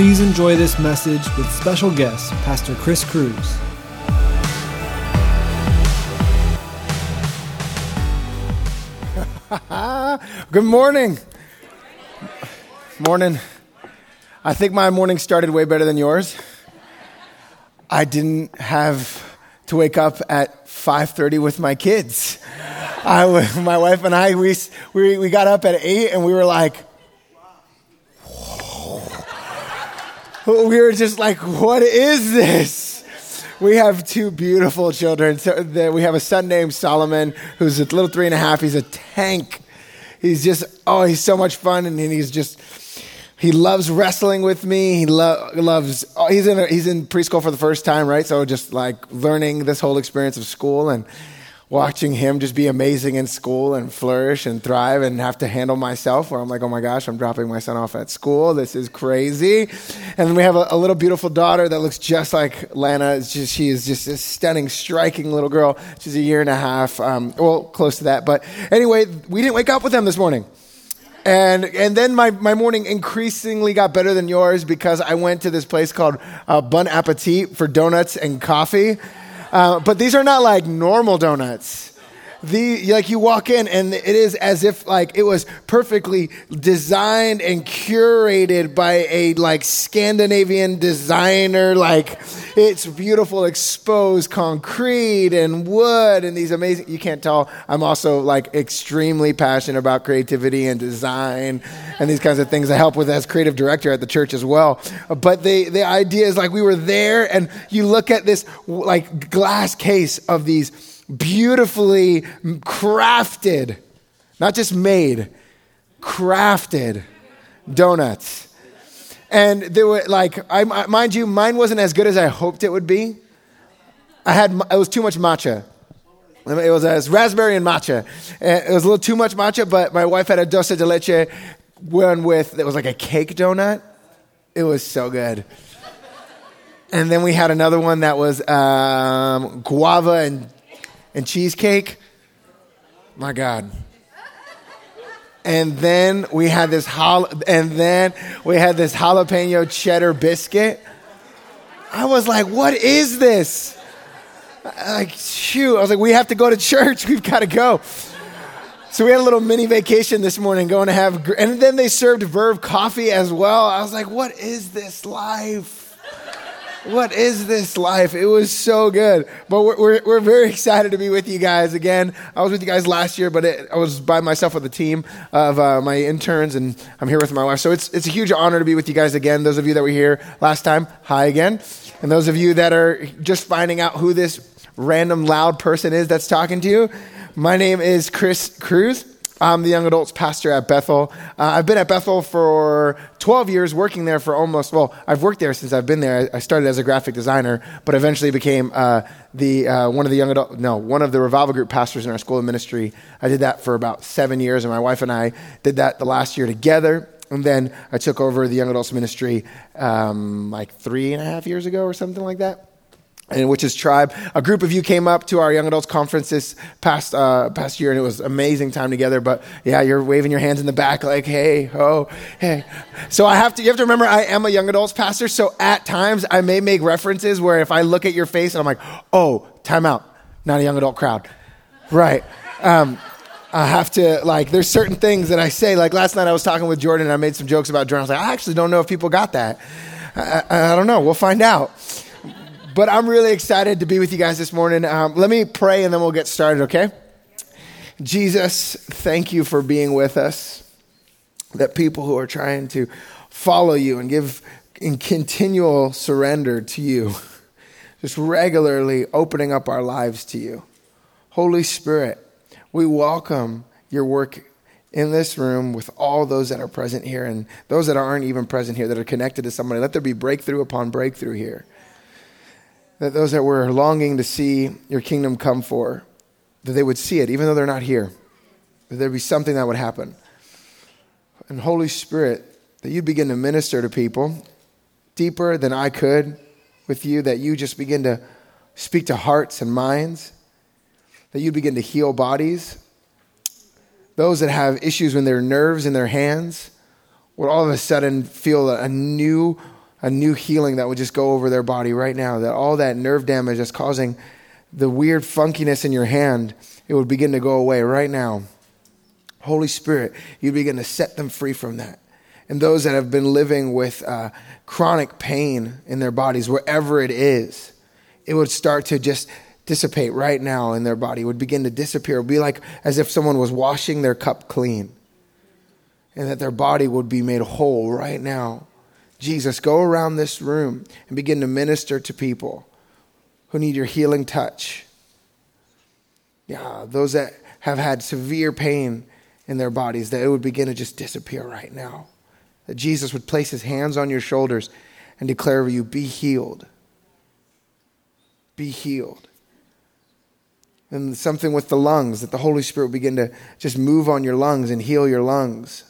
Please enjoy this message with special guest, Pastor Chris Cruz. Good morning. Morning. I think my morning started way better than yours. I didn't have to wake up at 5:30 with my kids. I, my wife and I, we, we, we got up at 8 and we were like, we were just like, what is this? We have two beautiful children. So we have a son named Solomon, who's a little three and a half. He's a tank. He's just, oh, he's so much fun. And he's just, he loves wrestling with me. He lo- loves, oh, he's, in a, he's in preschool for the first time, right? So just like learning this whole experience of school. And watching him just be amazing in school and flourish and thrive and have to handle myself where I'm like, oh my gosh, I'm dropping my son off at school. This is crazy. And then we have a, a little beautiful daughter that looks just like Lana. It's just, she is just a stunning, striking little girl. She's a year and a half, um, well, close to that. But anyway, we didn't wake up with them this morning. And, and then my, my morning increasingly got better than yours because I went to this place called uh, Bon Appetit for donuts and coffee. Uh, but these are not like normal donuts. The, like you walk in and it is as if like it was perfectly designed and curated by a like Scandinavian designer. Like it's beautiful exposed concrete and wood and these amazing, you can't tell. I'm also like extremely passionate about creativity and design and these kinds of things I help with as creative director at the church as well. But the, the idea is like we were there and you look at this like glass case of these beautifully crafted, not just made, crafted donuts. And there were like, I, mind you, mine wasn't as good as I hoped it would be. I had, it was too much matcha. It was, a, it was raspberry and matcha. It was a little too much matcha, but my wife had a dulce de leche one with, it was like a cake donut. It was so good. And then we had another one that was um, guava and, and cheesecake. My God. And then we had this hol- and then we had this jalapeno cheddar biscuit. I was like, "What is this?" Like, shoot! I was like, "We have to go to church. We've got to go." So we had a little mini vacation this morning, going to have, and then they served Verve coffee as well. I was like, "What is this life?" What is this life? It was so good. But we're, we're, we're, very excited to be with you guys again. I was with you guys last year, but it, I was by myself with a team of uh, my interns, and I'm here with my wife. So it's, it's a huge honor to be with you guys again. Those of you that were here last time, hi again. And those of you that are just finding out who this random loud person is that's talking to you, my name is Chris Cruz. I'm the young adults pastor at Bethel. Uh, I've been at Bethel for 12 years, working there for almost, well, I've worked there since I've been there. I started as a graphic designer, but eventually became uh, the, uh, one of the young adult, no, one of the revival group pastors in our school of ministry. I did that for about seven years, and my wife and I did that the last year together. And then I took over the young adults ministry um, like three and a half years ago or something like that and which is tribe. A group of you came up to our young adults conference this past uh, past year, and it was amazing time together. But yeah, you're waving your hands in the back like, hey, oh, hey. So I have to you have to remember I am a young adults pastor. So at times I may make references where if I look at your face and I'm like, oh, time out, not a young adult crowd, right? Um, I have to like. There's certain things that I say. Like last night, I was talking with Jordan, and I made some jokes about Jordan. I was like, I actually don't know if people got that. I, I, I don't know. We'll find out. But I'm really excited to be with you guys this morning. Um, let me pray and then we'll get started, okay? Jesus, thank you for being with us. That people who are trying to follow you and give in continual surrender to you, just regularly opening up our lives to you. Holy Spirit, we welcome your work in this room with all those that are present here and those that aren't even present here that are connected to somebody. Let there be breakthrough upon breakthrough here that those that were longing to see your kingdom come for, that they would see it, even though they're not here, that there'd be something that would happen. And Holy Spirit, that you'd begin to minister to people deeper than I could with you, that you just begin to speak to hearts and minds, that you'd begin to heal bodies. Those that have issues with their nerves in their hands would all of a sudden feel a new a new healing that would just go over their body right now. That all that nerve damage that's causing the weird funkiness in your hand, it would begin to go away right now. Holy Spirit, you begin to set them free from that. And those that have been living with uh, chronic pain in their bodies, wherever it is, it would start to just dissipate right now in their body. It would begin to disappear. It would be like as if someone was washing their cup clean. And that their body would be made whole right now. Jesus, go around this room and begin to minister to people who need your healing touch. Yeah, those that have had severe pain in their bodies, that it would begin to just disappear right now. That Jesus would place his hands on your shoulders and declare over you, be healed. Be healed. And something with the lungs, that the Holy Spirit would begin to just move on your lungs and heal your lungs.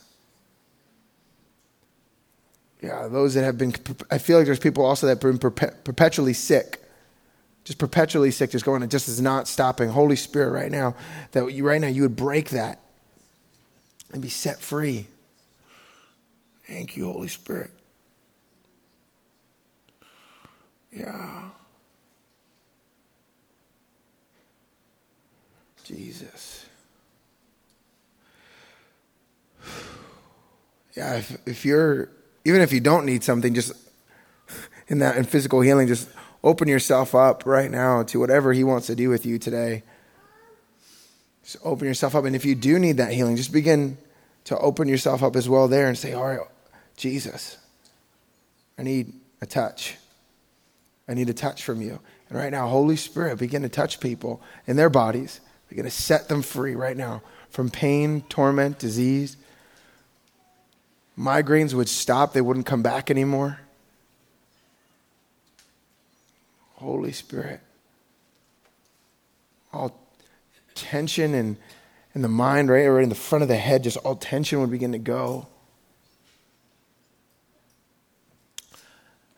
Yeah, those that have been, I feel like there's people also that have been perpetually sick just perpetually sick, just going, it just is not stopping. Holy Spirit, right now, that you right now you would break that and be set free. Thank you, Holy Spirit. Yeah. Jesus. Yeah, if, if you're, even if you don't need something, just in that, in physical healing, just open yourself up right now to whatever He wants to do with you today. Just open yourself up. And if you do need that healing, just begin to open yourself up as well there and say, All right, Jesus, I need a touch. I need a touch from you. And right now, Holy Spirit, begin to touch people in their bodies. Begin to set them free right now from pain, torment, disease. Migraines would stop, they wouldn't come back anymore. Holy Spirit. All tension and in the mind, right, or in the front of the head, just all tension would begin to go.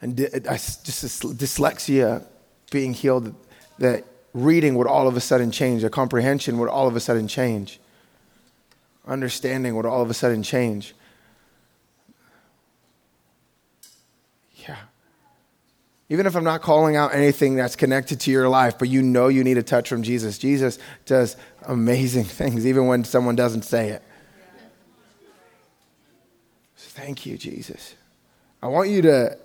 And I, just this dyslexia being healed, that reading would all of a sudden change, a comprehension would all of a sudden change, understanding would all of a sudden change. Yeah. Even if I'm not calling out anything that's connected to your life, but you know you need a touch from Jesus. Jesus does amazing things, even when someone doesn't say it. Thank you, Jesus. I want you to,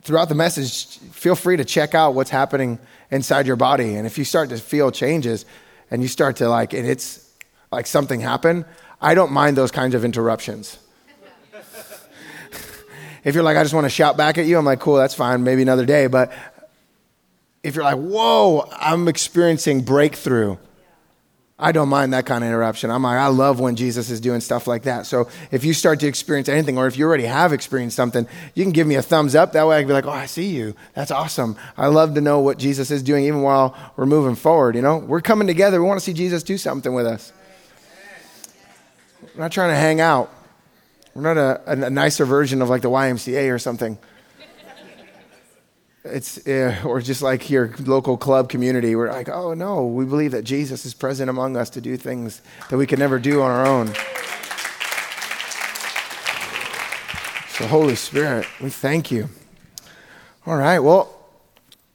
throughout the message, feel free to check out what's happening inside your body. And if you start to feel changes and you start to like, and it's like something happened, I don't mind those kinds of interruptions. If you're like, I just want to shout back at you, I'm like, cool, that's fine, maybe another day. But if you're like, whoa, I'm experiencing breakthrough, I don't mind that kind of interruption. I'm like, I love when Jesus is doing stuff like that. So if you start to experience anything, or if you already have experienced something, you can give me a thumbs up. That way I can be like, oh, I see you. That's awesome. I love to know what Jesus is doing, even while we're moving forward. You know, we're coming together. We want to see Jesus do something with us. We're not trying to hang out. We're not a, a, nicer version of like the YMCA or something. It's, uh, or just like your local club community. We're like, oh no, we believe that Jesus is present among us to do things that we could never do on our own. So, Holy Spirit, we thank you. All right, well,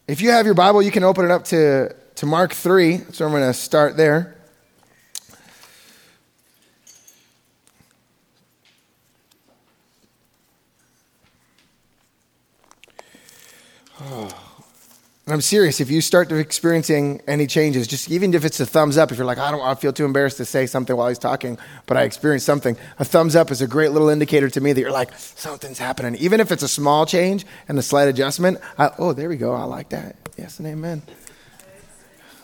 if you have your Bible, you can open it up to, to Mark 3. So I'm going to start there. I'm serious. If you start experiencing any changes, just even if it's a thumbs up, if you're like, I don't I feel too embarrassed to say something while he's talking, but I experienced something, a thumbs up is a great little indicator to me that you're like, something's happening. Even if it's a small change and a slight adjustment, I, oh, there we go. I like that. Yes and amen.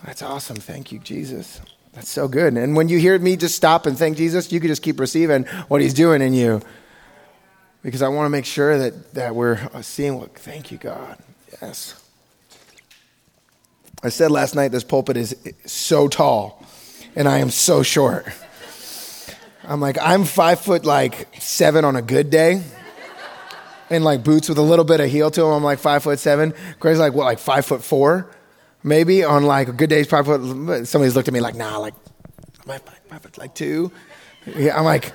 That's awesome. Thank you, Jesus. That's so good. And when you hear me just stop and thank Jesus, you can just keep receiving what he's doing in you. Because I want to make sure that, that we're seeing what, thank you, God. Yes. I said last night this pulpit is so tall and I am so short. I'm like, I'm five foot like seven on a good day. And like boots with a little bit of heel to them, I'm like five foot seven. Greg's like, what, like five foot four? Maybe on like a good day, five foot. Somebody's looked at me like, nah, like, I five foot like two? Yeah, I'm like,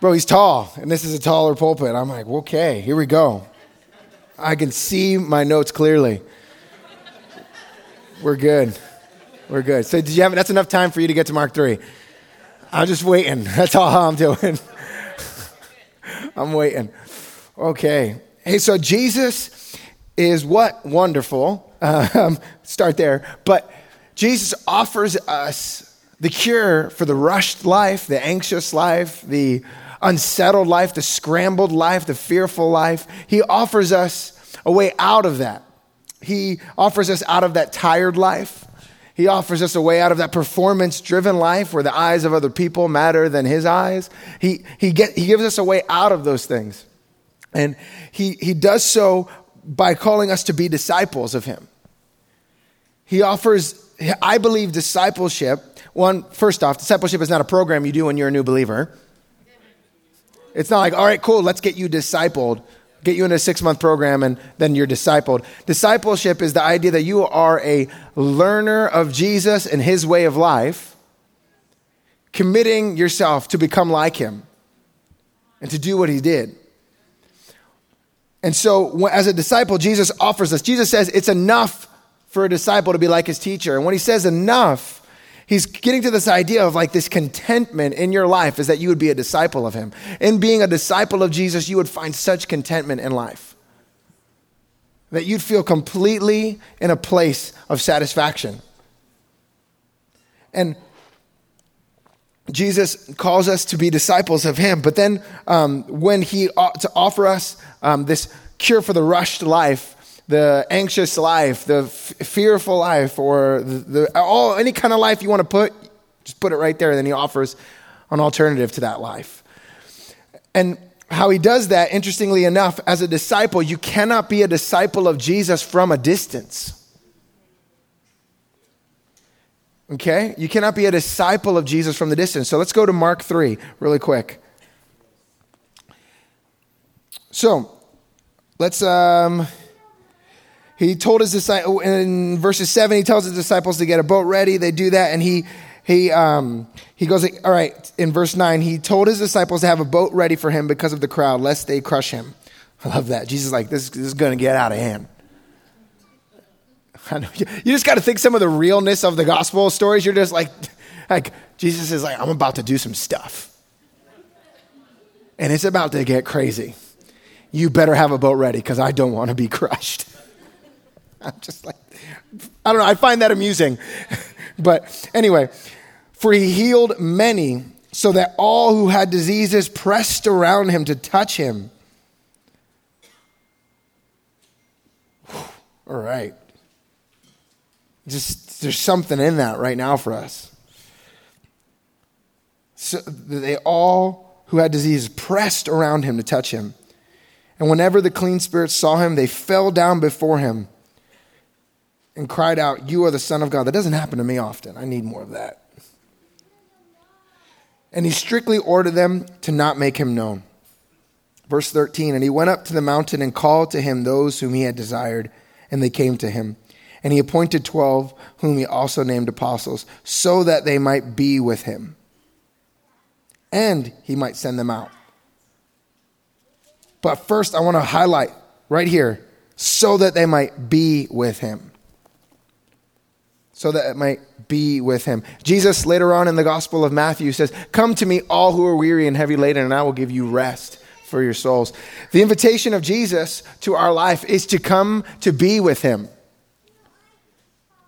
bro, he's tall. And this is a taller pulpit. I'm like, okay, here we go. I can see my notes clearly. We're good. We're good. So, did you have? That's enough time for you to get to Mark three. I'm just waiting. That's all I'm doing. I'm waiting. Okay. Hey, so Jesus is what wonderful. Um, start there. But Jesus offers us the cure for the rushed life, the anxious life, the unsettled life, the scrambled life, the fearful life. He offers us a way out of that. He offers us out of that tired life. He offers us a way out of that performance driven life where the eyes of other people matter than his eyes. He, he, get, he gives us a way out of those things. And he, he does so by calling us to be disciples of him. He offers, I believe, discipleship. One, first off, discipleship is not a program you do when you're a new believer. It's not like, all right, cool, let's get you discipled get you in a six month program and then you're discipled. Discipleship is the idea that you are a learner of Jesus and his way of life, committing yourself to become like him and to do what he did. And so, as a disciple, Jesus offers us, Jesus says it's enough for a disciple to be like his teacher. And when he says enough, he's getting to this idea of like this contentment in your life is that you would be a disciple of him. In being a disciple of Jesus, you would find such contentment in life. That you'd feel completely in a place of satisfaction. And Jesus calls us to be disciples of him, but then um, when he ought to offer us um, this cure for the rushed life, the anxious life, the f- fearful life, or the, the, all any kind of life you want to put, just put it right there. And then he offers an alternative to that life. And how he does that, interestingly enough, as a disciple, you cannot be a disciple of Jesus from a distance. Okay? You cannot be a disciple of Jesus from the distance. So let's go to Mark 3 really quick. So let's um he told his disciples in verses seven. He tells his disciples to get a boat ready. They do that, and he he um, he goes. All right. In verse nine, he told his disciples to have a boat ready for him because of the crowd, lest they crush him. I love that. Jesus is like this, this is going to get out of hand. I know, you just got to think some of the realness of the gospel stories. You're just like, like Jesus is like, I'm about to do some stuff, and it's about to get crazy. You better have a boat ready because I don't want to be crushed. I'm just like, I don't know, I find that amusing. but anyway, for he healed many, so that all who had diseases pressed around him to touch him. All right. Just there's something in that right now for us. So they all who had disease pressed around him to touch him. And whenever the clean spirits saw him, they fell down before him and cried out, You are the Son of God. That doesn't happen to me often. I need more of that. And he strictly ordered them to not make him known. Verse 13 And he went up to the mountain and called to him those whom he had desired, and they came to him. And he appointed twelve, whom he also named apostles, so that they might be with him, and he might send them out. But first, I want to highlight right here so that they might be with him so that it might be with him. Jesus, later on in the Gospel of Matthew, says, Come to me, all who are weary and heavy laden, and I will give you rest for your souls. The invitation of Jesus to our life is to come to be with him.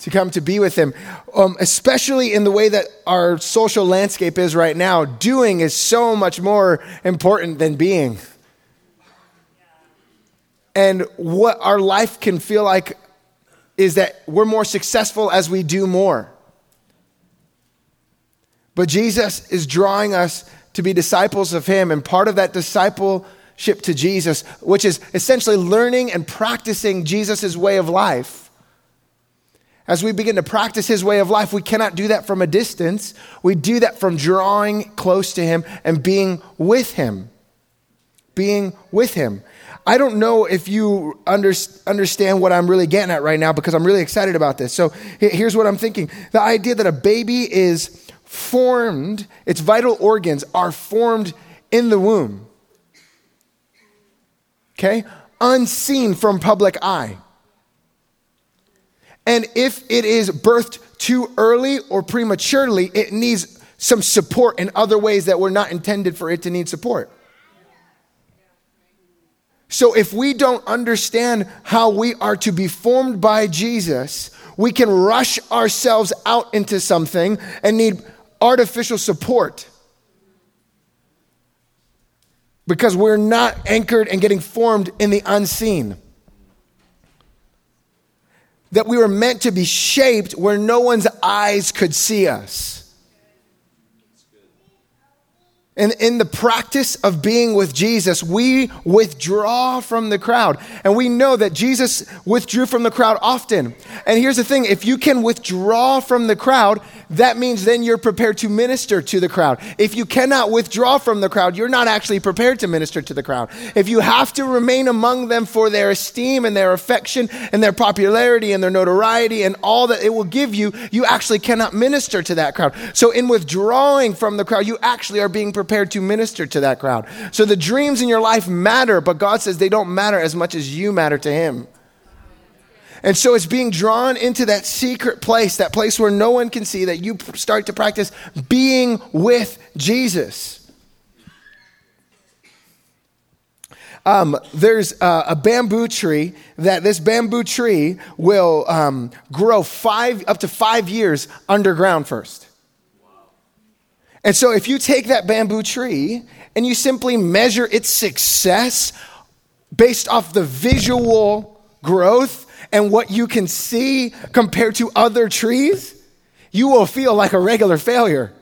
To come to be with him, um, especially in the way that our social landscape is right now. Doing is so much more important than being. And what our life can feel like is that we're more successful as we do more. But Jesus is drawing us to be disciples of Him, and part of that discipleship to Jesus, which is essentially learning and practicing Jesus' way of life. As we begin to practice His way of life, we cannot do that from a distance. We do that from drawing close to Him and being with Him. Being with Him. I don't know if you under, understand what I'm really getting at right now because I'm really excited about this. So here's what I'm thinking the idea that a baby is formed, its vital organs are formed in the womb. Okay? unseen from public eye. And if it is birthed too early or prematurely, it needs some support in other ways that were not intended for it to need support. So if we don't understand how we are to be formed by Jesus, we can rush ourselves out into something and need artificial support because we're not anchored and getting formed in the unseen. That we were meant to be shaped where no one's eyes could see us. And in the practice of being with Jesus, we withdraw from the crowd. And we know that Jesus withdrew from the crowd often. And here's the thing if you can withdraw from the crowd, that means then you're prepared to minister to the crowd. If you cannot withdraw from the crowd, you're not actually prepared to minister to the crowd. If you have to remain among them for their esteem and their affection and their popularity and their notoriety and all that it will give you, you actually cannot minister to that crowd. So in withdrawing from the crowd, you actually are being prepared prepared to minister to that crowd. So the dreams in your life matter, but God says they don't matter as much as you matter to Him. And so it's being drawn into that secret place, that place where no one can see, that you start to practice being with Jesus. Um, there's a, bamboo tree that this bamboo tree will um, grow five up to five years underground first. And so, if you take that bamboo tree and you simply measure its success based off the visual growth and what you can see compared to other trees, you will feel like a regular failure.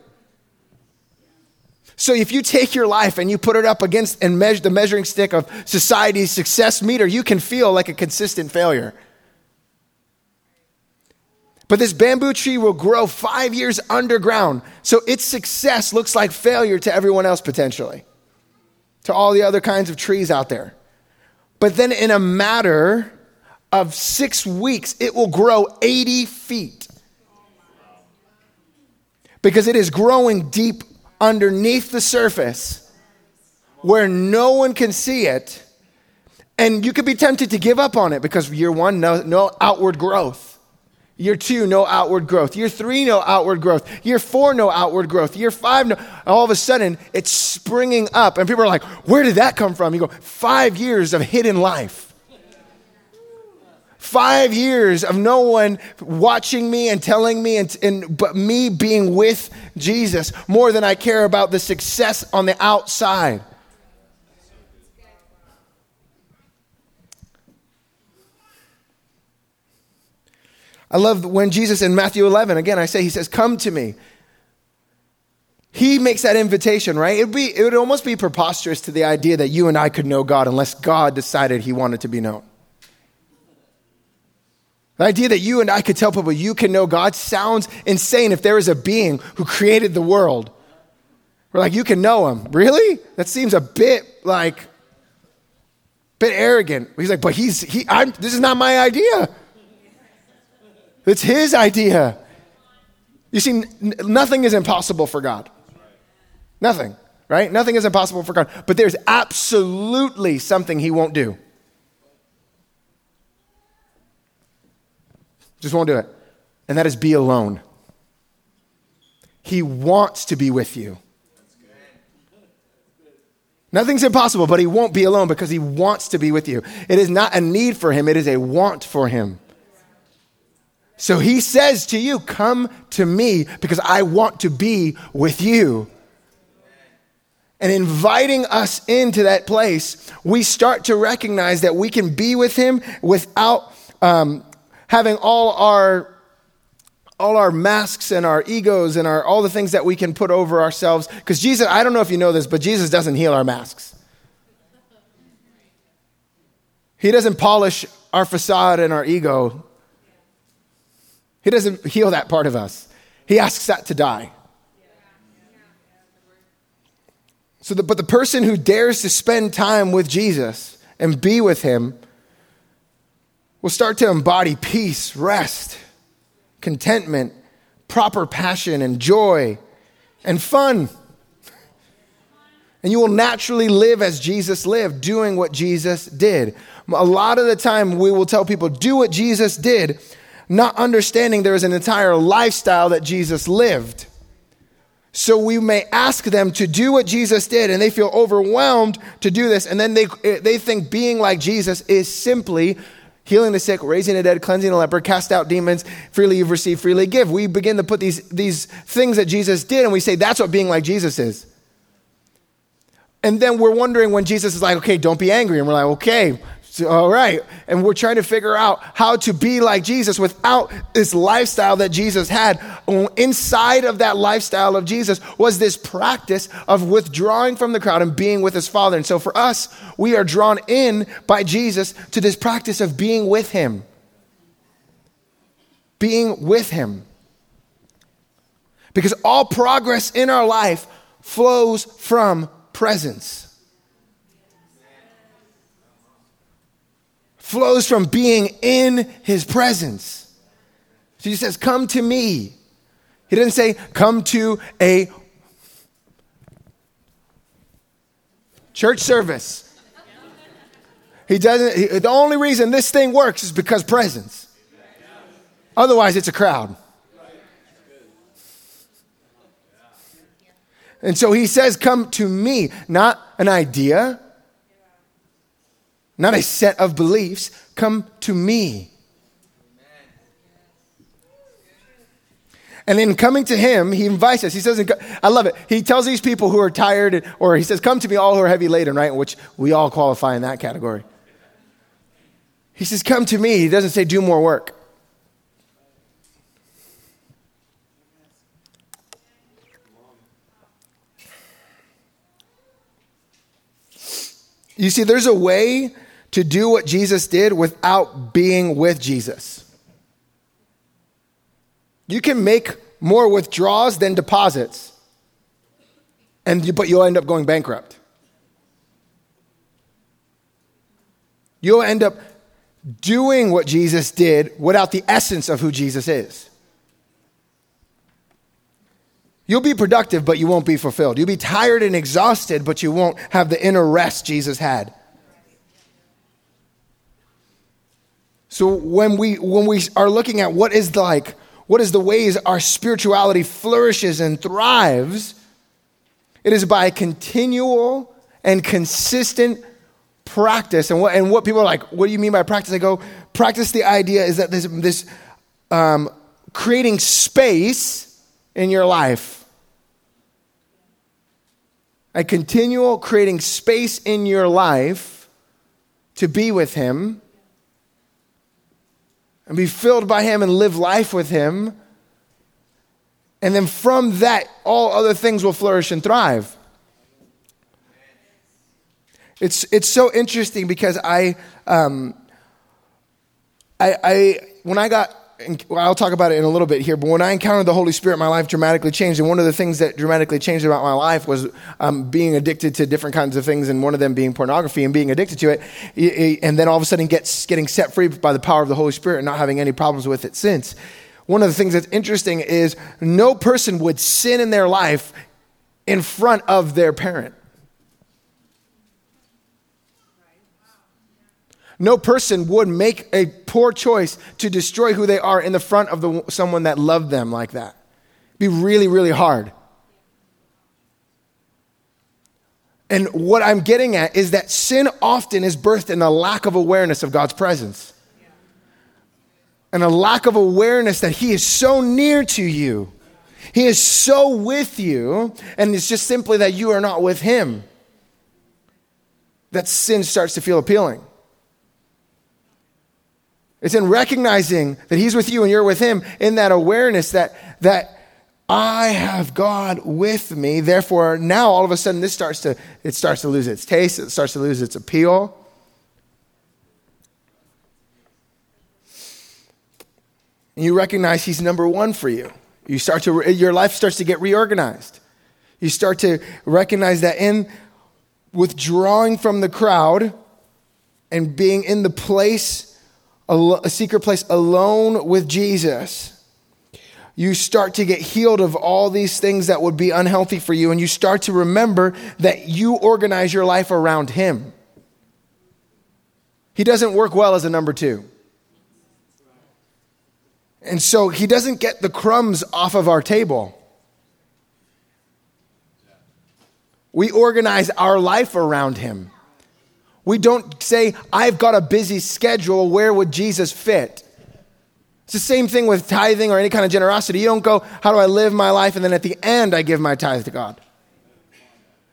So if you take your life and you put it up against and measure the measuring stick of society's success meter, you can feel like a consistent failure. But this bamboo tree will grow five years underground. So its success looks like failure to everyone else potentially, to all the other kinds of trees out there. But then in a matter of six weeks, it will grow 80 feet. Because it is growing deep underneath the surface where no one can see it. And you could be tempted to give up on it because year one, no, no outward growth. Year two, no outward growth. Year three, no outward growth. Year four, no outward growth. Year five, no. All of a sudden, it's springing up. And people are like, where did that come from? You go, five years of hidden life. Five years of no one watching me and telling me, and, and but me being with Jesus more than I care about the success on the outside. I love when Jesus in Matthew 11, again, I say, he says, Come to me. He makes that invitation, right? It'd be, it would almost be preposterous to the idea that you and I could know God unless God decided he wanted to be known. The idea that you and I could tell people you can know God sounds insane if there is a being who created the world. We're like, you can know him. Really? That seems a bit like, bit arrogant. He's like, but he's, he, I'm, this is not my idea. It's His idea. You see, n- nothing is impossible for God. Nothing, right? Nothing is impossible for God. But there's absolutely something He won't do. Just won't do it. And that is be alone. He wants to be with you. Nothing's impossible, but he won't be alone because he wants to be with you. It is not a need for him, it is a want for him. So he says to you, Come to me because I want to be with you. And inviting us into that place, we start to recognize that we can be with him without um, having all our all our masks and our egos and our all the things that we can put over ourselves. Because jesus i don't know if you know this but jesus doesn't heal our masks. He doesn't polish our facade and our ego he doesn't heal that part of us, He asks that to die. So, the, but the person who dares to spend time with Jesus and be with Him will start to embody peace, rest, contentment, proper passion, and joy, and fun. And you will naturally live as Jesus lived, doing what Jesus did. A lot of the time, we will tell people, do what Jesus did, not understanding there is an entire lifestyle that Jesus lived. So we may ask them to do what Jesus did, and they feel overwhelmed to do this. And then they, they think being like Jesus is simply healing the sick, raising the dead, cleansing the leper, cast out demons, freely you've received, freely give. We begin to put these, these things that Jesus did, and we say that's what being like Jesus is. And then we're wondering when Jesus is like, okay, don't be angry. And we're like, okay, all right. And we're trying to figure out how to be like Jesus without this lifestyle that Jesus had. Inside of that lifestyle of Jesus was this practice of withdrawing from the crowd and being with his Father. And so for us, we are drawn in by Jesus to this practice of being with him. Being with him. Because all progress in our life flows from presence. Flows from being in his presence. So he says, Come to me. He didn't say, Come to a church service. He doesn't, he, the only reason this thing works is because presence. Otherwise, it's a crowd. And so he says, Come to me, not an idea, not a set of beliefs. Come to me. And in coming to him, he invites us. He says, I love it. He tells these people who are tired, or he says, Come to me, all who are heavy laden, right? Which we all qualify in that category. He says, Come to me. He doesn't say, Do more work. You see, there's a way to do what Jesus did without being with Jesus. You can make more withdrawals than deposits, and you, but you'll end up going bankrupt. You'll end up doing what Jesus did without the essence of who Jesus is. You'll be productive, but you won't be fulfilled. You'll be tired and exhausted, but you won't have the inner rest Jesus had. So when we when we are looking at what is the like what is the ways our spirituality flourishes and thrives, it is by continual and consistent practice. And what and what people are like, what do you mean by practice? I go, practice the idea is that this this um, creating space in your life. A continual creating space in your life to be with Him and be filled by Him and live life with Him. And then from that, all other things will flourish and thrive. It's, it's so interesting because I, um, I, I, when I got I'll talk about it in a little bit here, but when I encountered the Holy Spirit, my life dramatically changed. And one of the things that dramatically changed about my life was um, being addicted to different kinds of things, and one of them being pornography and being addicted to it. And then all of a sudden gets, getting set free by the power of the Holy Spirit and not having any problems with it since. One of the things that's interesting is no person would sin in their life in front of their parent. No person would make a poor choice to destroy who they are in the front of the, someone that loved them like that. It'd be really, really hard. And what I'm getting at is that sin often is birthed in a lack of awareness of God's presence. And a lack of awareness that He is so near to you. He is so with you, and it's just simply that you are not with Him. That sin starts to feel appealing. It's in recognizing that He's with you and you're with Him, in that awareness that, that I have God with me. Therefore, now all of a sudden this starts to, it starts to lose its taste, it starts to lose its appeal. And you recognize He's number one for you. You start to, your life starts to get reorganized. You start to recognize that in withdrawing from the crowd and being in the place a secret place alone with Jesus, you start to get healed of all these things that would be unhealthy for you, and you start to remember that you organize your life around Him. He doesn't work well as a number two. And so He doesn't get the crumbs off of our table. We organize our life around Him. We don't say, I've got a busy schedule, where would Jesus fit? It's the same thing with tithing or any kind of generosity. You don't go, How do I live my life? And then at the end, I give my tithe to God.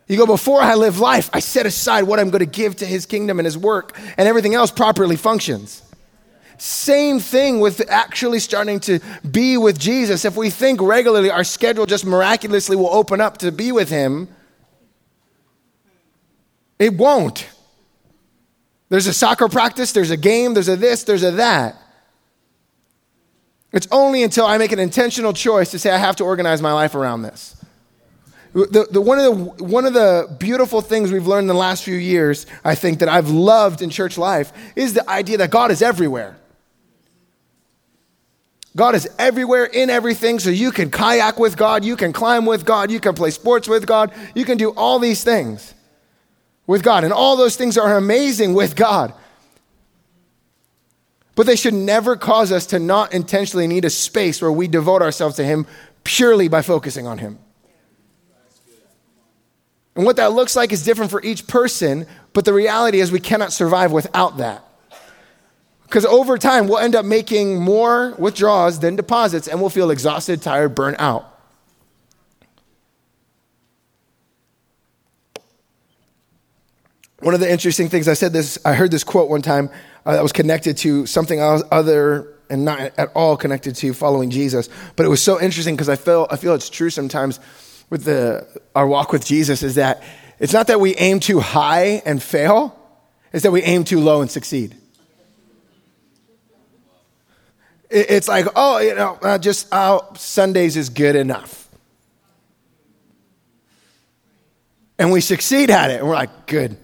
You go, Before I live life, I set aside what I'm going to give to His kingdom and His work, and everything else properly functions. Same thing with actually starting to be with Jesus. If we think regularly our schedule just miraculously will open up to be with Him, it won't. There's a soccer practice, there's a game, there's a this, there's a that. It's only until I make an intentional choice to say, I have to organize my life around this. The, the, one, of the, one of the beautiful things we've learned in the last few years, I think, that I've loved in church life is the idea that God is everywhere. God is everywhere in everything, so you can kayak with God, you can climb with God, you can play sports with God, you can do all these things with God. And all those things are amazing with God. But they should never cause us to not intentionally need a space where we devote ourselves to Him purely by focusing on Him. And what that looks like is different for each person, but the reality is we cannot survive without that. Because over time, we'll end up making more withdrawals than deposits, and we'll feel exhausted, tired, burnt out. One of the interesting things I said this, I heard this quote one time uh, that was connected to something else, other and not at all connected to following Jesus. But it was so interesting because I feel, I feel it's true sometimes with the, our walk with Jesus is that it's not that we aim too high and fail, it's that we aim too low and succeed. it's like, oh, you know, just oh, Sundays is good enough. And we succeed at it, and we're like, good.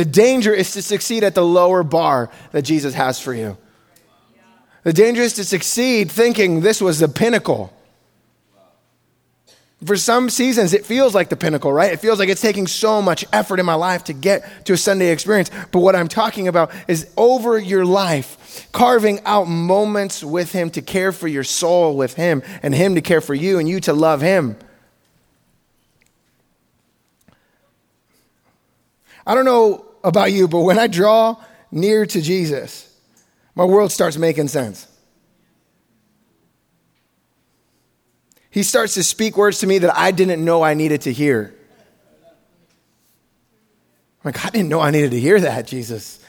The danger is to succeed at the lower bar that Jesus has for you. The danger is to succeed thinking this was the pinnacle. For some seasons, it feels like the pinnacle, right? It feels like it's taking so much effort in my life to get to a Sunday experience. But what I'm talking about is over your life, carving out moments with Him to care for your soul with Him, and Him to care for you, and you to love Him. I don't know about you, but when I draw near to Jesus, my world starts making sense. He starts to speak words to me that I didn't know I needed to hear. I'm like, I didn't know I needed to hear that, Jesus.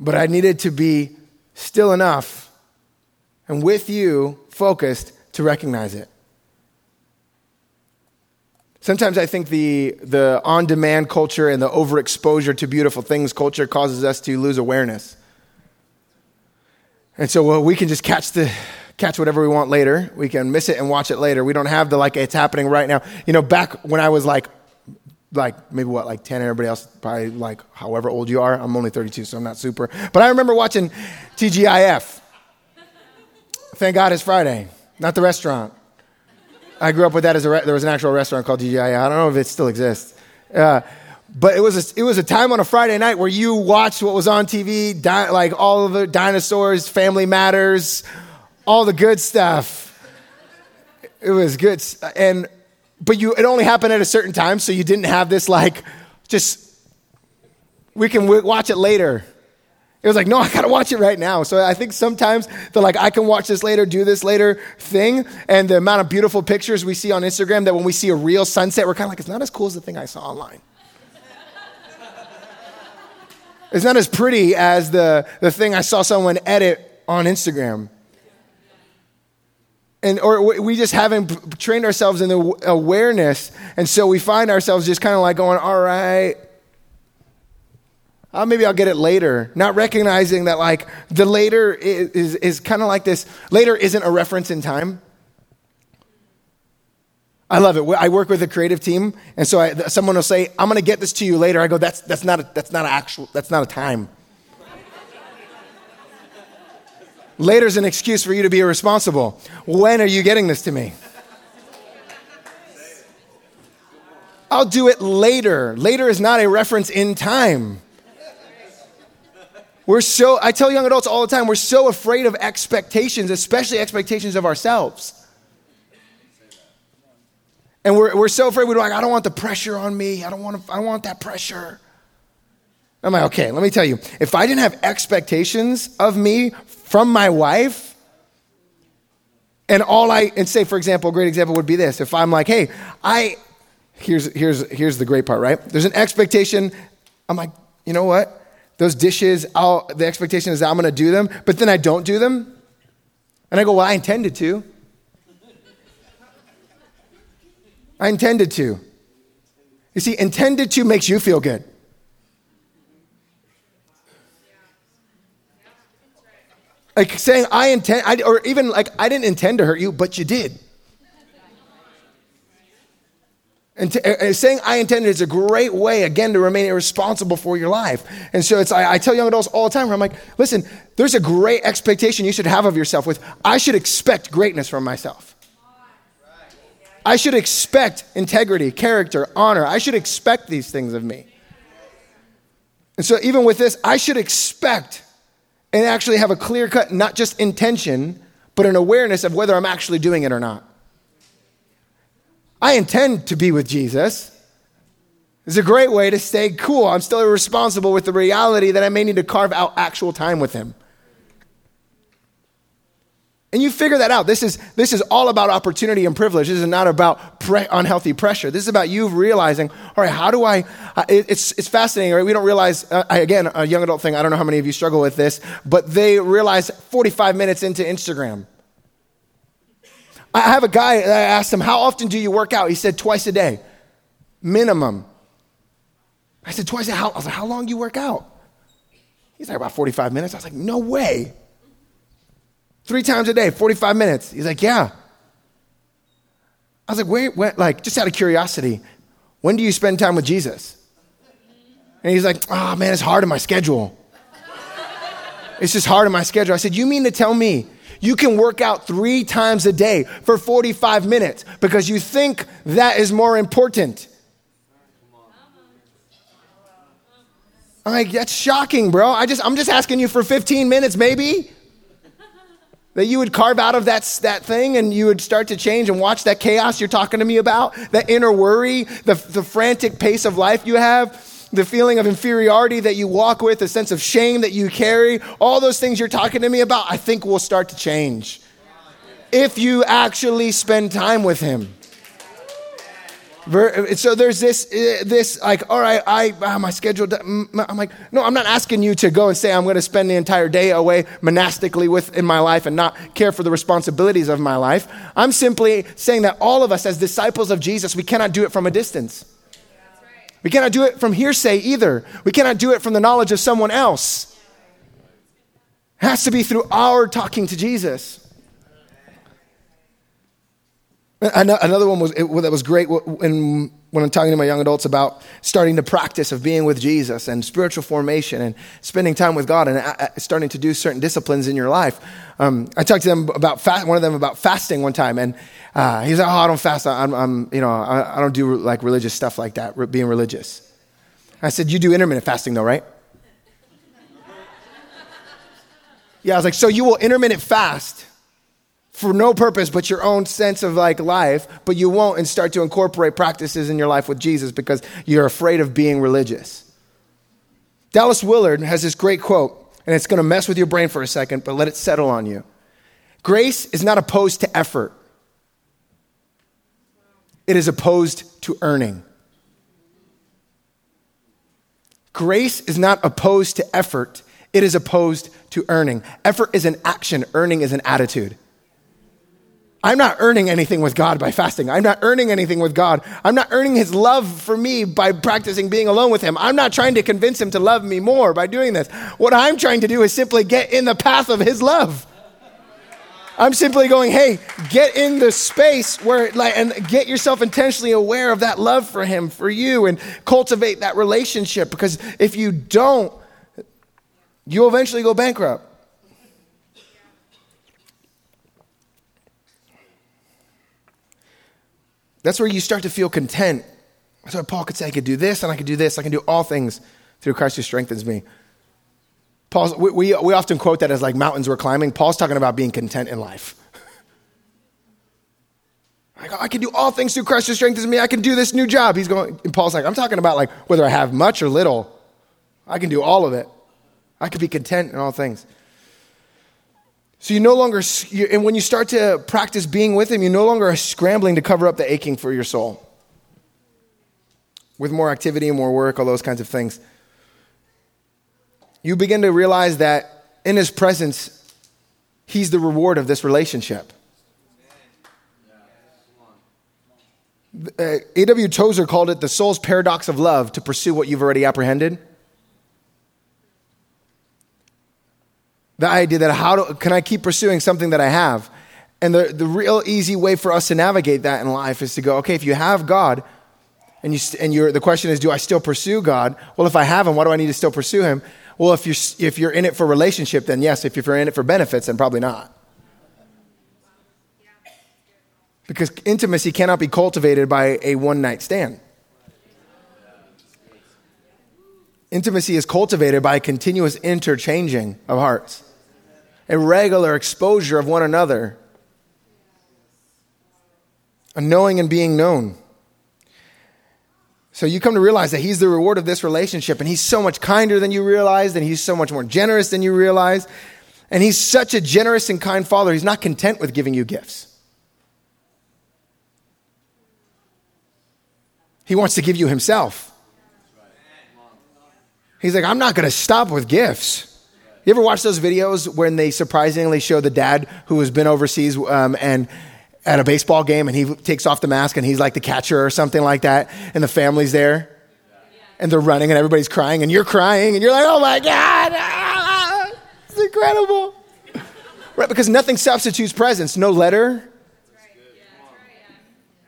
But I needed to be still enough and with you focused to recognize it. Sometimes I think the, the on demand culture and the overexposure to beautiful things culture causes us to lose awareness. And so well, we can just catch, the, catch whatever we want later. We can miss it and watch it later. We don't have the like, it's happening right now. You know, back when I was like, like maybe what, like 10, everybody else probably like however old you are. I'm only 32, so I'm not super. But I remember watching TGIF. Thank God it's Friday, not the restaurant. I grew up with that as a re- there was an actual restaurant called TGI. I don't know if it still exists. Uh, but it was, a, it was a time on a Friday night where you watched what was on TV, di- like all of the dinosaurs, Family Matters, all the good stuff. It was good. And, but you, it only happened at a certain time, so you didn't have this like, just, we can w- watch it later. It was like, no, I gotta watch it right now. So I think sometimes the like, I can watch this later, do this later thing, and the amount of beautiful pictures we see on Instagram that when we see a real sunset, we're kind of like, it's not as cool as the thing I saw online. it's not as pretty as the, the thing I saw someone edit on Instagram. And, or we just haven't trained ourselves in the awareness, and so we find ourselves just kind of like going, all right, uh, maybe I'll get it later. Not recognizing that, like, the later is, is, is kind of like this. Later isn't a reference in time. I love it. I work with a creative team, and so I, someone will say, "I'm going to get this to you later." I go, "That's that's not a, that's not an actual that's not a time." Later's an excuse for you to be irresponsible. When are you getting this to me? I'll do it later. Later is not a reference in time. We're so, I tell young adults all the time, we're so afraid of expectations, especially expectations of ourselves. And we're, we're so afraid, we're like, I don't want the pressure on me. I don't want, to, I don't want that pressure. I'm like, okay, let me tell you. If I didn't have expectations of me from my wife, and all I, and say, for example, a great example would be this. If I'm like, hey, I, here's, here's, here's the great part, right? There's an expectation. I'm like, you know what? Those dishes, I'll, the expectation is I'm going to do them, but then I don't do them. And I go, well, I intended to. I intended to. You see, intended to makes you feel good. Like saying, I intend, I, or even like, I didn't intend to hurt you, but you did. And, and, uh, uh, saying I intended is a great way, again, to remain responsible for your life. And so it's, I, I, tell young adults all the time, where I'm like, listen, there's a great expectation you should have of yourself with, I should expect greatness from myself. I should expect integrity, character, honor. I should expect these things of me. And so even with this, I should expect and actually have a clear cut, not just intention, but an awareness of whether I'm actually doing it or not. I intend to be with Jesus. It's a great way to stay cool. I'm still responsible with the reality that I may need to carve out actual time with him. And you figure that out. This is, this is all about opportunity and privilege. This is not about pre- unhealthy pressure. This is about you realizing, all right, how do I? Uh, it, it's, it's fascinating, right? We don't realize, uh, again, a young adult thing, I don't know how many of you struggle with this, but they realize 45 minutes into Instagram I have a guy, I asked him, How often do you work out? He said, Twice a day, minimum. I said, Twice a day. How, I was like, How long do you work out? He's like, About 45 minutes. I was like, No way. Three times a day, 45 minutes. He's like, Yeah. I was like, Wait, wait, like, just out of curiosity, when do you spend time with Jesus? And he's like, Oh man, it's hard in my schedule. It's just hard in my schedule. I said, You mean to tell me you can work out three times a day for 45 minutes because you think that is more important. I'm like, that's shocking, bro. I just, I'm just asking you for 15 minutes, maybe. That you would carve out of that, that thing and you would start to change and watch that chaos you're talking to me about, that inner worry, the, the frantic pace of life you have the feeling of inferiority that you walk with, the sense of shame that you carry, all those things you're talking to me about, I think will start to change if you actually spend time with Him. So there's this, uh, this like, all right, I uh, my schedule. I'm like, no, I'm not asking you to go and say I'm going to spend the entire day away monastically with in my life and not care for the responsibilities of my life. I'm simply saying that all of us, as disciples of Jesus, we cannot do it from a distance. We cannot do it from hearsay either. We cannot do it from the knowledge of someone else. It has to be through our talking to Jesus. Another one was, that was great when, when I'm talking to my young adults about starting the practice of being with Jesus and spiritual formation and spending time with God and uh, uh, starting to do certain disciplines in your life. Um, I talked to them about fa- one of them about fasting one time, and uh, he's like, "Oh, I don't fast. I'm, I'm you know, I, I, don't do like religious stuff like that. Being religious." I said, "You do intermittent fasting, though, right?" yeah, I was like, "So you will intermittent fast." For no purpose but your own sense of like life, but you won't and start to incorporate practices in your life with Jesus because you're afraid of being religious. Dallas Willard has this great quote, and it's going to mess with your brain for a second, but let it settle on you. Grace is not opposed to effort, it is opposed to earning. Grace is not opposed to effort, it is opposed to earning. Effort is an action, earning is an attitude. I'm not earning anything with God by fasting. I'm not earning anything with God. I'm not earning his love for me by practicing being alone with him. I'm not trying to convince him to love me more by doing this. What I'm trying to do is simply get in the path of his love. I'm simply going, hey, get in the space where, like, and get yourself intentionally aware of that love for him, for you, and cultivate that relationship. Because if you don't, you'll eventually go bankrupt. That's where you start to feel content. That's why Paul could say, I could do this and I could do this. I can do all things through Christ who strengthens me. Paul's, we, we, we often quote that as like mountains we're climbing. Paul's talking about being content in life. I can do all things through Christ who strengthens me. I can do this new job. He's going, and Paul's like, I'm talking about like whether I have much or little. I can do all of it. I can be content in all things. So you no longer, and when you start to practice being with Him, you no longer are scrambling to cover up the aching for your soul with more activity and more work, all those kinds of things. You begin to realize that in His presence, He's the reward of this relationship. Uh, A.W. Tozer called it the soul's paradox of love to pursue what you've already apprehended. The idea that how do, can I keep pursuing something that I have? And the, the real easy way for us to navigate that in life is to go, okay, if you have God, and, you, and you're, the question is, do I still pursue God? Well, if I have Him, why do I need to still pursue Him? Well, if you're, if you're in it for relationship, then yes. If you're in it for benefits, then probably not. Because intimacy cannot be cultivated by a one night stand. Intimacy is cultivated by continuous interchanging of hearts a regular exposure of one another, a knowing and being known. So you come to realize that He's the reward of this relationship, and He's so much kinder than you realized, and He's so much more generous than you realized. And He's such a generous and kind Father, He's not content with giving you gifts. He wants to give you Himself. He's like, I'm not going to stop with gifts. You ever watch those videos when they surprisingly show the dad who has been overseas um, and at a baseball game and he takes off the mask and he's like the catcher or something like that and the family's there and they're running and everybody's crying and you're crying and you're like, oh my God, ah, it's incredible. Right, because nothing substitutes presence. No letter,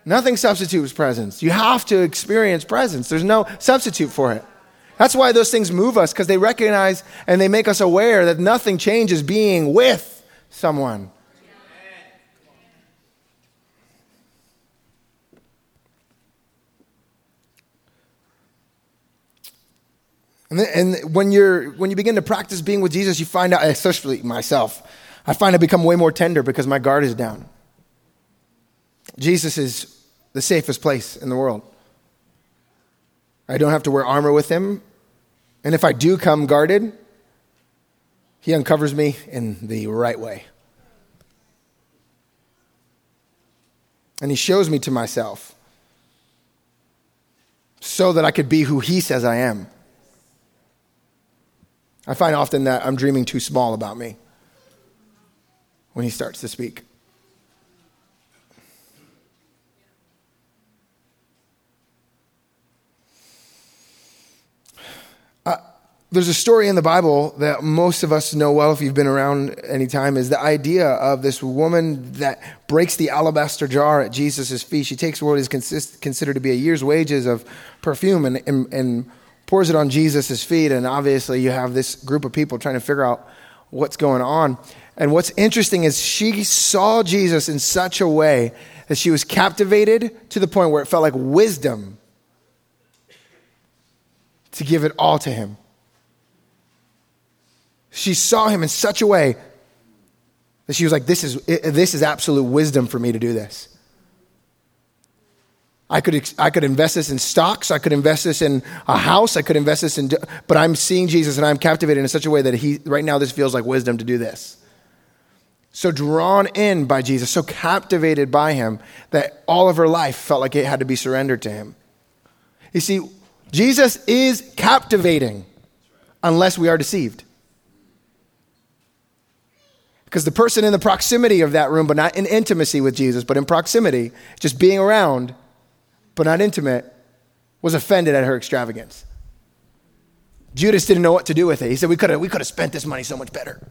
Nothing substitutes presence. You have to experience presence. There's no substitute for it. That's why those things move us, because they recognize and they make us aware that nothing changes being with someone. And, then, and when, you're, when you begin to practice being with Jesus, you find out, especially myself, I find I become way more tender because my guard is down. Jesus is the safest place in the world. I don't have to wear armor with him. And if I do come guarded, he uncovers me in the right way. And he shows me to myself so that I could be who he says I am. I find often that I'm dreaming too small about me when he starts to speak. There's a story in the Bible that most of us know well if you've been around any time is the idea of this woman that breaks the alabaster jar at Jesus' feet. She takes what is consist, considered to be a year's wages of perfume and, and, and pours it on Jesus' feet. And obviously, you have this group of people trying to figure out what's going on. And what's interesting is she saw Jesus in such a way that she was captivated to the point where it felt like wisdom to give it all to him. She saw him in such a way that she was like, this is, this is absolute wisdom for me to do this. I could, I could invest this in stocks. I could invest this in a house. I could invest this in, but I'm seeing Jesus and I'm captivated in such a way that he, right now, this feels like wisdom to do this. So drawn in by Jesus, so captivated by him that all of her life felt like it had to be surrendered to him. You see, Jesus is captivating unless we are deceived. Because the person in the proximity of that room, but not in intimacy with Jesus, but in proximity, just being around, but not intimate, was offended at her extravagance. Judas didn't know what to do with it. He said, We could have we could have spent this money so much better.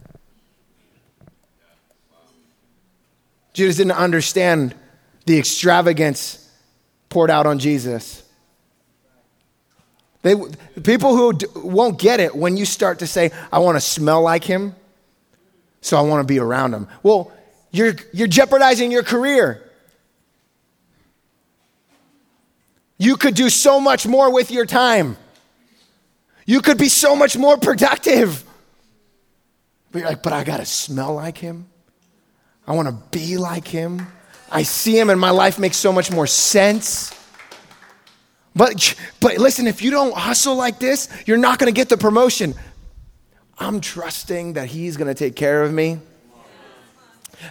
Judas didn't understand the extravagance poured out on Jesus. They, people who won't get it when you start to say, I want to smell like him, so I want to be around him. Well, you're, you're jeopardizing your career. You could do so much more with your time. You could be so much more productive. But you're like, but I gotta smell like him. I wanna be like him. I see him and my life makes so much more sense. But, but listen, if you don't hustle like this, you're not gonna get the promotion. I'm trusting that he's gonna take care of me.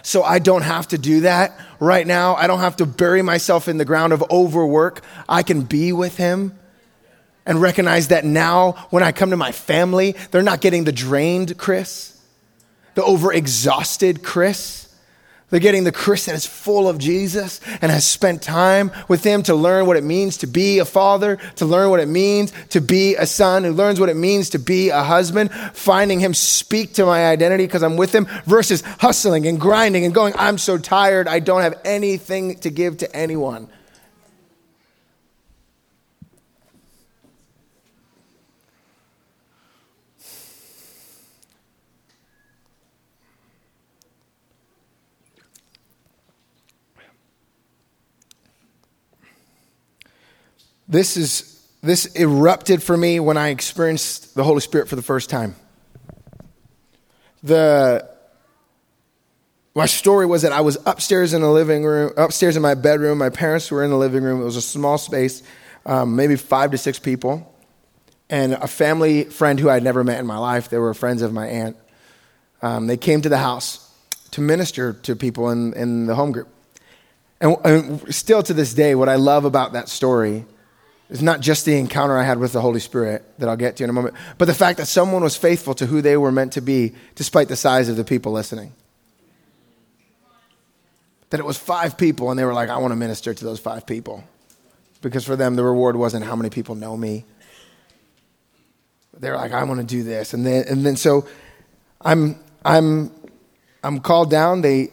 So I don't have to do that right now. I don't have to bury myself in the ground of overwork. I can be with him and recognize that now when I come to my family, they're not getting the drained Chris, the overexhausted Chris. They're getting the Chris that is full of Jesus and has spent time with him to learn what it means to be a father, to learn what it means to be a son, who learns what it means to be a husband, finding him speak to my identity because I'm with him versus hustling and grinding and going, I'm so tired, I don't have anything to give to anyone. This is this erupted for me when I experienced the Holy Spirit for the first time. The my story was that I was upstairs in the living room, upstairs in my bedroom. My parents were in the living room. It was a small space, um, maybe five to six people, and a family friend who I'd never met in my life. They were friends of my aunt. Um, they came to the house to minister to people in, in the home group. And, and still to this day, what I love about that story it's not just the encounter I had with the Holy Spirit that I'll get to in a moment, but the fact that someone was faithful to who they were meant to be despite the size of the people listening. That it was five people and they were like, I want to minister to those five people. Because for them, the reward wasn't how many people know me. They're like, I want to do this. And then, and then so I'm, I'm, I'm called down. They,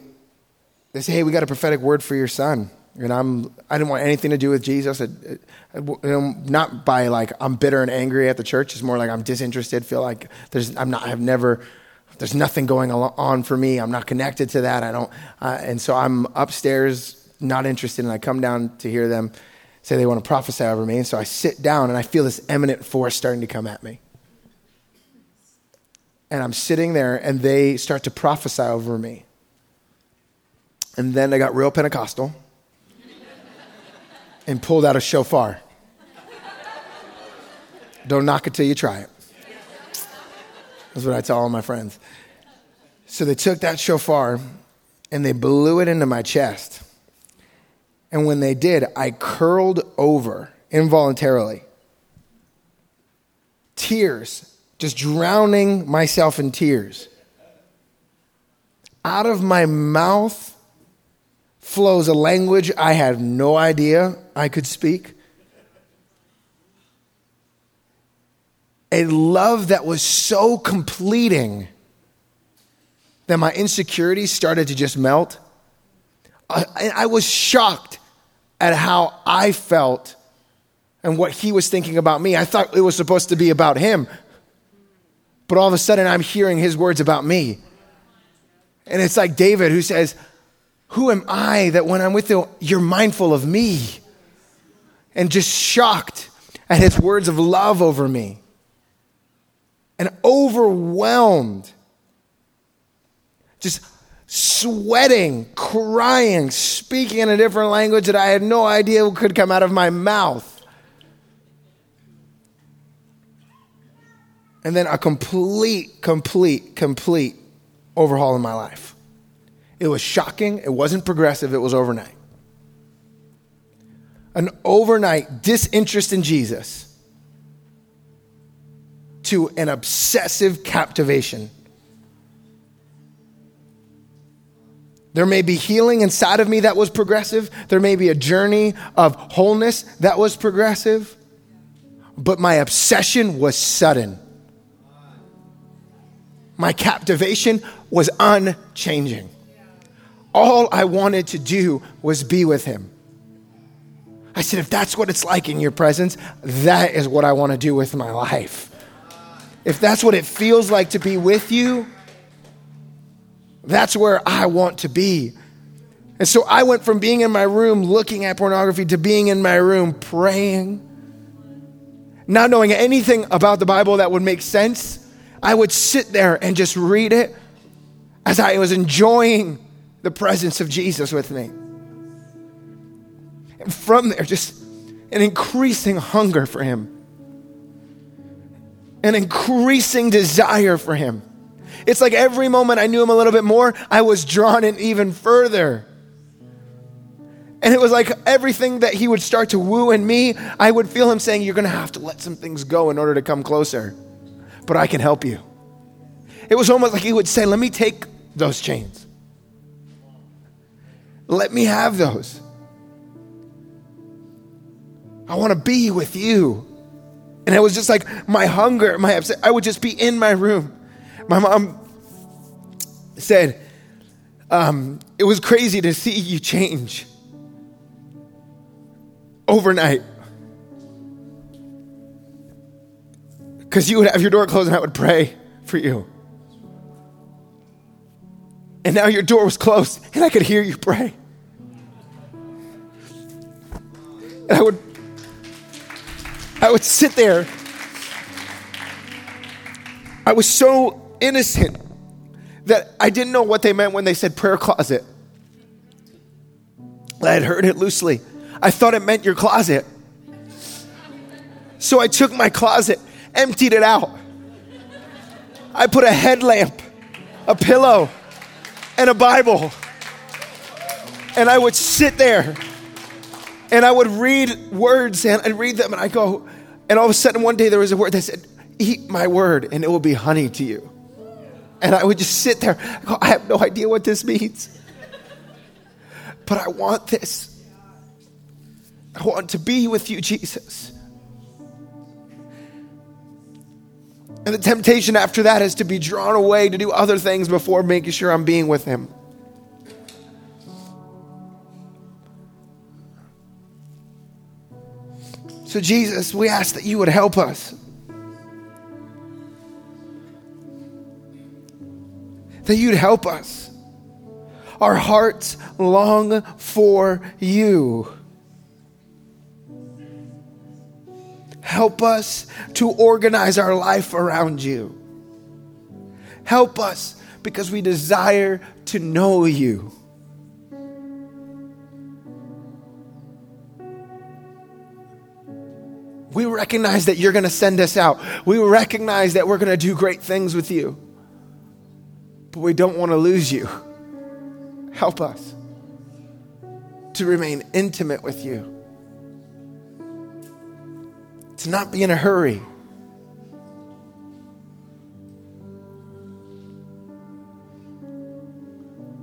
they say, hey, we got a prophetic word for your son. And I'm, I didn't want anything to do with Jesus. It, it, it, not by like I'm bitter and angry at the church. It's more like I'm disinterested. Feel like there's, I'm not, I've never, there's nothing going on for me. I'm not connected to that. I don't, uh, and so I'm upstairs, not interested. And I come down to hear them say they want to prophesy over me. And so I sit down and I feel this eminent force starting to come at me. And I'm sitting there and they start to prophesy over me. And then I got real Pentecostal and pulled out a shofar. Don't knock it till you try it. That's what I tell all my friends. So they took that shofar and they blew it into my chest. And when they did, I curled over involuntarily. Tears, just drowning myself in tears. Out of my mouth flows a language I had no idea I could speak. A love that was so completing that my insecurities started to just melt. I, I was shocked at how I felt and what he was thinking about me. I thought it was supposed to be about him. But all of a sudden, I'm hearing his words about me. And it's like David who says, who am I that when I'm with you, you're mindful of me? And just shocked at his words of love over me. And overwhelmed. Just sweating, crying, speaking in a different language that I had no idea could come out of my mouth. And then a complete, complete, complete overhaul in my life. It was shocking. It wasn't progressive. It was overnight. An overnight disinterest in Jesus to an obsessive captivation. There may be healing inside of me that was progressive. There may be a journey of wholeness that was progressive. But my obsession was sudden. My captivation was unchanging all I wanted to do was be with him. I said, if that's what it's like in your presence, that is what I want to do with my life. If that's what it feels like to be with you, that's where I want to be. And so I went from being in my room looking at pornography to being in my room praying, not knowing anything about the Bible that would make sense. I would sit there and just read it as I was enjoying the presence of Jesus with me. From there, just an increasing hunger for Him, an increasing desire for Him. It's like every moment I knew Him a little bit more, I was drawn in even further. And it was like everything that He would start to woo in me, I would feel Him saying, You're going to have to let some things go in order to come closer, but I can help you. It was almost like He would say, Let me take those chains. Let me have those. I want to be with you. And it was just like my hunger, my upset. I would just be in my room. My mom said, um, It was crazy to see you change overnight. Because you would have your door closed and I would pray for you. And now your door was closed and I could hear you pray. And I would I would sit there. I was so innocent that I didn't know what they meant when they said prayer closet. I had heard it loosely. I thought it meant your closet. So I took my closet, emptied it out. I put a headlamp, a pillow, and a Bible. And I would sit there and I would read words and I'd read them and I go, and all of a sudden one day there was a word that said, Eat my word and it will be honey to you. And I would just sit there. I, go, I have no idea what this means. But I want this. I want to be with you, Jesus. And the temptation after that is to be drawn away to do other things before making sure I'm being with Him. So, Jesus, we ask that you would help us. That you'd help us. Our hearts long for you. Help us to organize our life around you. Help us because we desire to know you. We recognize that you're going to send us out. We recognize that we're going to do great things with you. But we don't want to lose you. Help us to remain intimate with you, to not be in a hurry.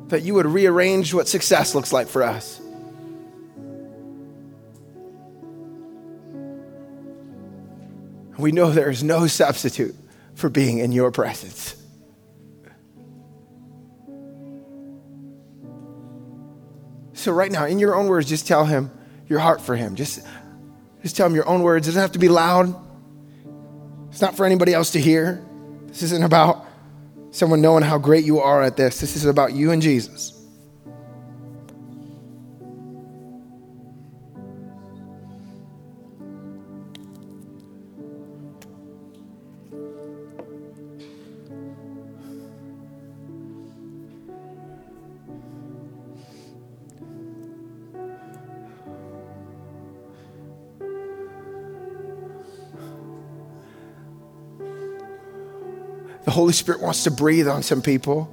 That you would rearrange what success looks like for us. We know there is no substitute for being in your presence. So, right now, in your own words, just tell him your heart for him. Just, just tell him your own words. It doesn't have to be loud, it's not for anybody else to hear. This isn't about someone knowing how great you are at this. This is about you and Jesus. Holy Spirit wants to breathe on some people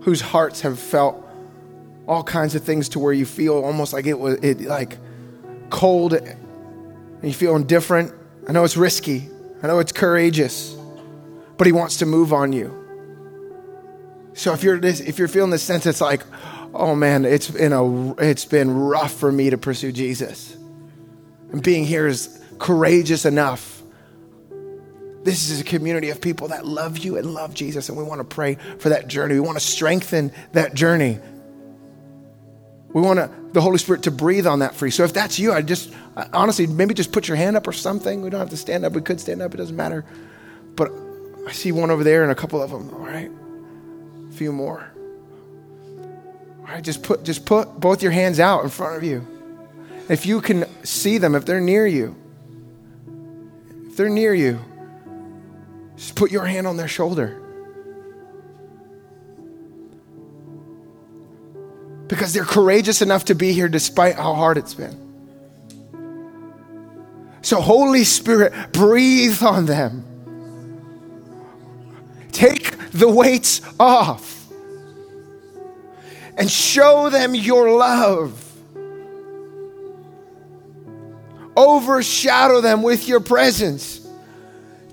whose hearts have felt all kinds of things to where you feel almost like it was it like cold and you feel indifferent. I know it's risky. I know it's courageous. But he wants to move on you. So if you're this, if you're feeling this sense, it's like, oh man, it's been a it's been rough for me to pursue Jesus. And being here is courageous enough this is a community of people that love you and love Jesus, and we want to pray for that journey. We want to strengthen that journey. We want to, the Holy Spirit to breathe on that for you. So if that's you, I just honestly maybe just put your hand up or something. We don't have to stand up. We could stand up. It doesn't matter. But I see one over there and a couple of them. All right, a few more. All right, just put just put both your hands out in front of you. If you can see them, if they're near you, if they're near you, just put your hand on their shoulder. Because they're courageous enough to be here despite how hard it's been. So, Holy Spirit, breathe on them. Take the weights off and show them your love. Overshadow them with your presence.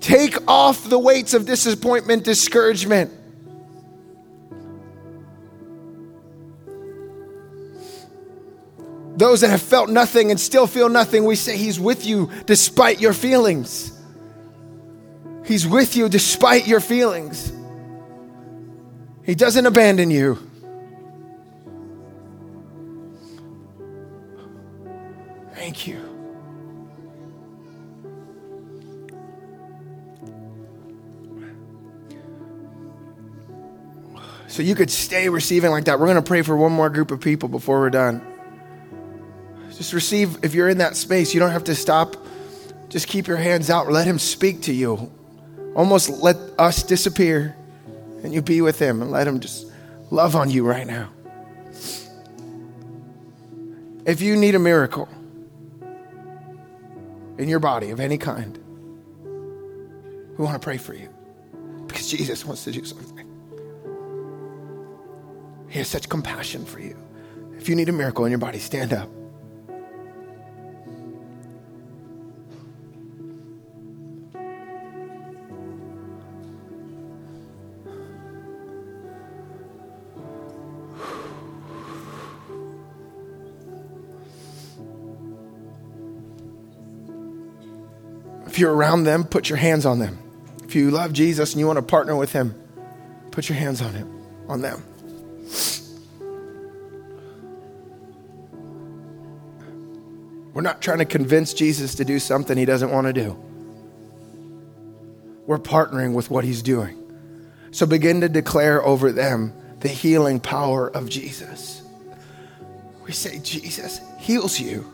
Take off the weights of disappointment, discouragement. Those that have felt nothing and still feel nothing, we say He's with you despite your feelings. He's with you despite your feelings. He doesn't abandon you. Thank you. So you could stay receiving like that. We're going to pray for one more group of people before we're done. Just receive, if you're in that space, you don't have to stop. Just keep your hands out. Let Him speak to you. Almost let us disappear and you be with Him and let Him just love on you right now. If you need a miracle in your body of any kind, we want to pray for you because Jesus wants to do something. He has such compassion for you. If you need a miracle in your body, stand up. If you're around them, put your hands on them. If you love Jesus and you want to partner with him, put your hands on him, on them. We're not trying to convince Jesus to do something he doesn't want to do. We're partnering with what he's doing. So begin to declare over them the healing power of Jesus. We say, Jesus heals you.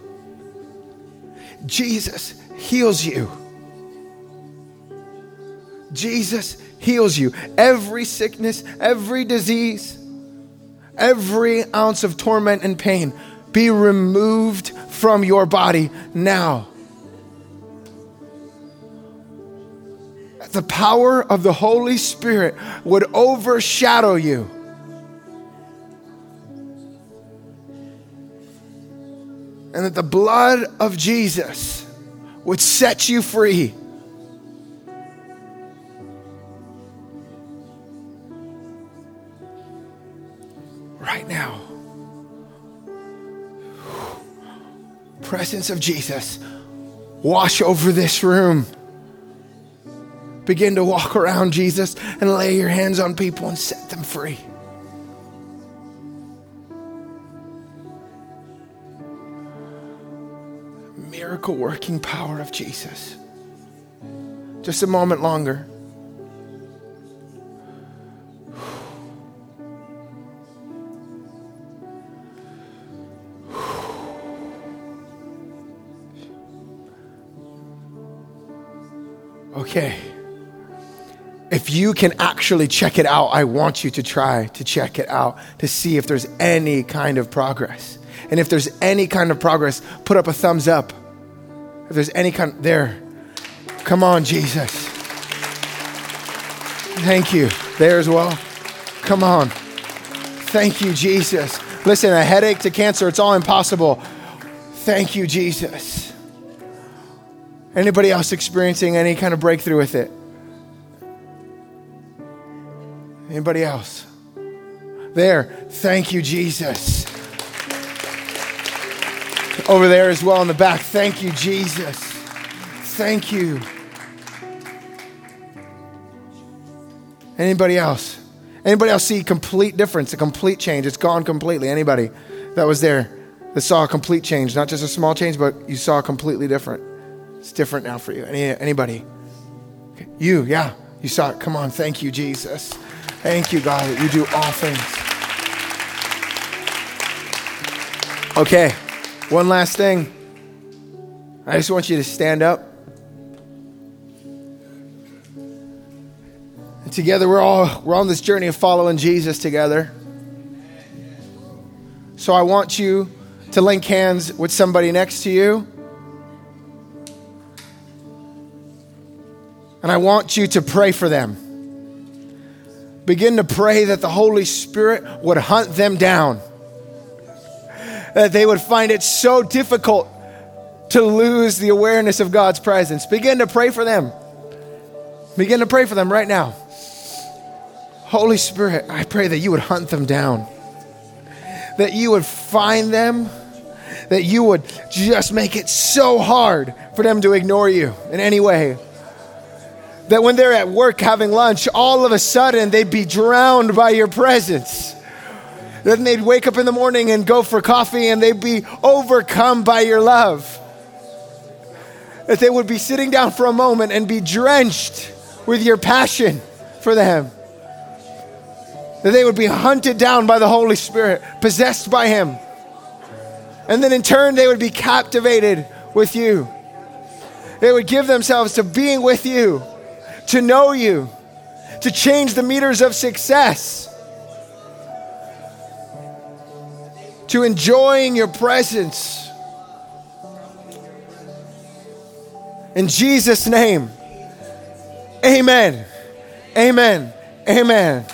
Jesus heals you. Jesus heals you. Every sickness, every disease, every ounce of torment and pain be removed from your body now. The power of the Holy Spirit would overshadow you. And that the blood of Jesus would set you free. Presence of Jesus, wash over this room. Begin to walk around Jesus and lay your hands on people and set them free. Miracle working power of Jesus. Just a moment longer. You can actually check it out, I want you to try to check it out to see if there's any kind of progress. And if there's any kind of progress, put up a thumbs up. If there's any kind, there. Come on, Jesus. Thank you. There as well. Come on. Thank you, Jesus. Listen, a headache to cancer, it's all impossible. Thank you, Jesus. Anybody else experiencing any kind of breakthrough with it? Anybody else? There. Thank you, Jesus. Over there as well in the back. Thank you, Jesus. Thank you. Anybody else? Anybody else see complete difference, a complete change? It's gone completely. Anybody that was there that saw a complete change, not just a small change, but you saw completely different. It's different now for you. Any, anybody? You, yeah, you saw it. Come on. Thank you, Jesus. Thank you, God, that you do all things. Okay, one last thing. I just want you to stand up. And together we're all we're on this journey of following Jesus together. So I want you to link hands with somebody next to you. And I want you to pray for them. Begin to pray that the Holy Spirit would hunt them down that they would find it so difficult to lose the awareness of God's presence. Begin to pray for them. Begin to pray for them right now. Holy Spirit, I pray that you would hunt them down, that you would find them, that you would just make it so hard for them to ignore you in any way. That when they're at work having lunch, all of a sudden they'd be drowned by your presence then they'd wake up in the morning and go for coffee and they'd be overcome by your love. That they would be sitting down for a moment and be drenched with your passion for them. That they would be hunted down by the Holy Spirit, possessed by Him. And then in turn, they would be captivated with you. They would give themselves to being with you, to know you, to change the meters of success to enjoying your presence. In Jesus' name, amen. Amen. Amen.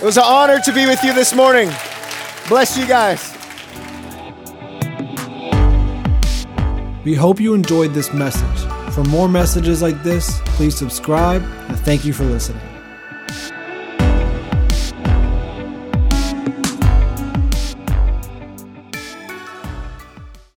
It was an honor to be with you this morning. Bless you guys. We hope you enjoyed this message. For more messages like this, please subscribe and thank you for listening.